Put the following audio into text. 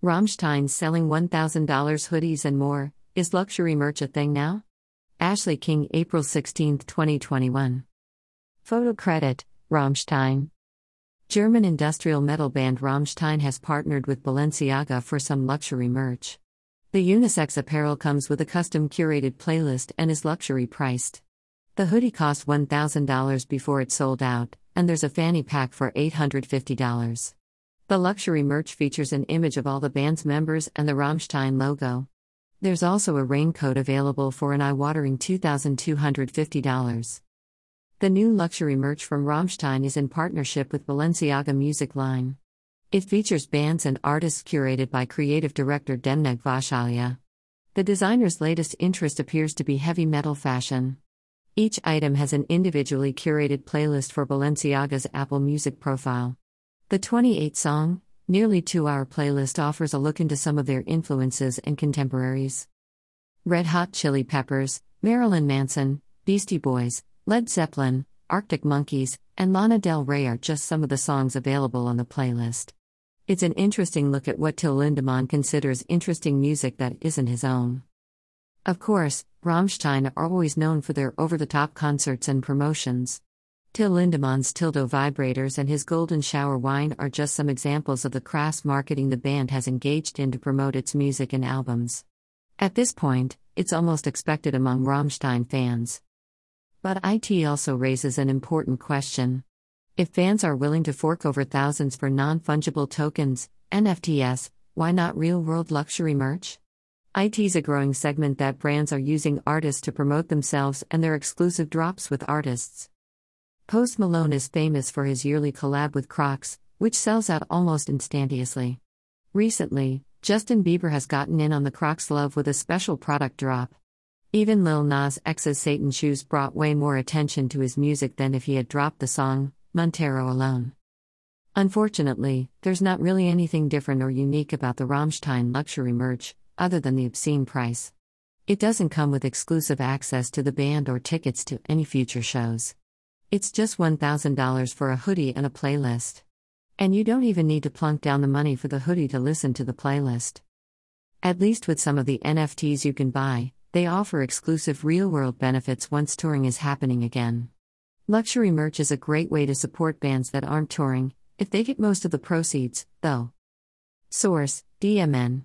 Rammstein selling $1,000 hoodies and more. Is luxury merch a thing now? Ashley King, April 16, 2021. Photo credit Rammstein. German industrial metal band Rammstein has partnered with Balenciaga for some luxury merch. The unisex apparel comes with a custom curated playlist and is luxury priced. The hoodie cost $1,000 before it sold out, and there's a fanny pack for $850. The luxury merch features an image of all the band's members and the Rammstein logo. There's also a raincoat available for an eye watering $2,250. The new luxury merch from Rammstein is in partnership with Balenciaga Music Line. It features bands and artists curated by creative director Demna Gvasalia. The designer's latest interest appears to be heavy metal fashion. Each item has an individually curated playlist for Balenciaga's Apple Music profile. The 28 song, nearly two hour playlist offers a look into some of their influences and contemporaries. Red Hot Chili Peppers, Marilyn Manson, Beastie Boys, Led Zeppelin, Arctic Monkeys, and Lana Del Rey are just some of the songs available on the playlist. It's an interesting look at what Till Lindemann considers interesting music that isn't his own. Of course, Rammstein are always known for their over the top concerts and promotions. Till Lindemann's Tilldo vibrators and his golden shower wine are just some examples of the crass marketing the band has engaged in to promote its music and albums. At this point, it's almost expected among Rammstein fans. But IT also raises an important question. If fans are willing to fork over thousands for non fungible tokens, NFTs, why not real world luxury merch? IT's a growing segment that brands are using artists to promote themselves and their exclusive drops with artists. Post Malone is famous for his yearly collab with Crocs, which sells out almost instantaneously. Recently, Justin Bieber has gotten in on the Crocs love with a special product drop. Even Lil Nas X's Satan shoes brought way more attention to his music than if he had dropped the song, Montero alone. Unfortunately, there's not really anything different or unique about the Rammstein luxury merch, other than the obscene price. It doesn't come with exclusive access to the band or tickets to any future shows. It's just $1,000 for a hoodie and a playlist. And you don't even need to plunk down the money for the hoodie to listen to the playlist. At least with some of the NFTs you can buy, they offer exclusive real world benefits once touring is happening again. Luxury merch is a great way to support bands that aren't touring, if they get most of the proceeds, though. Source DMN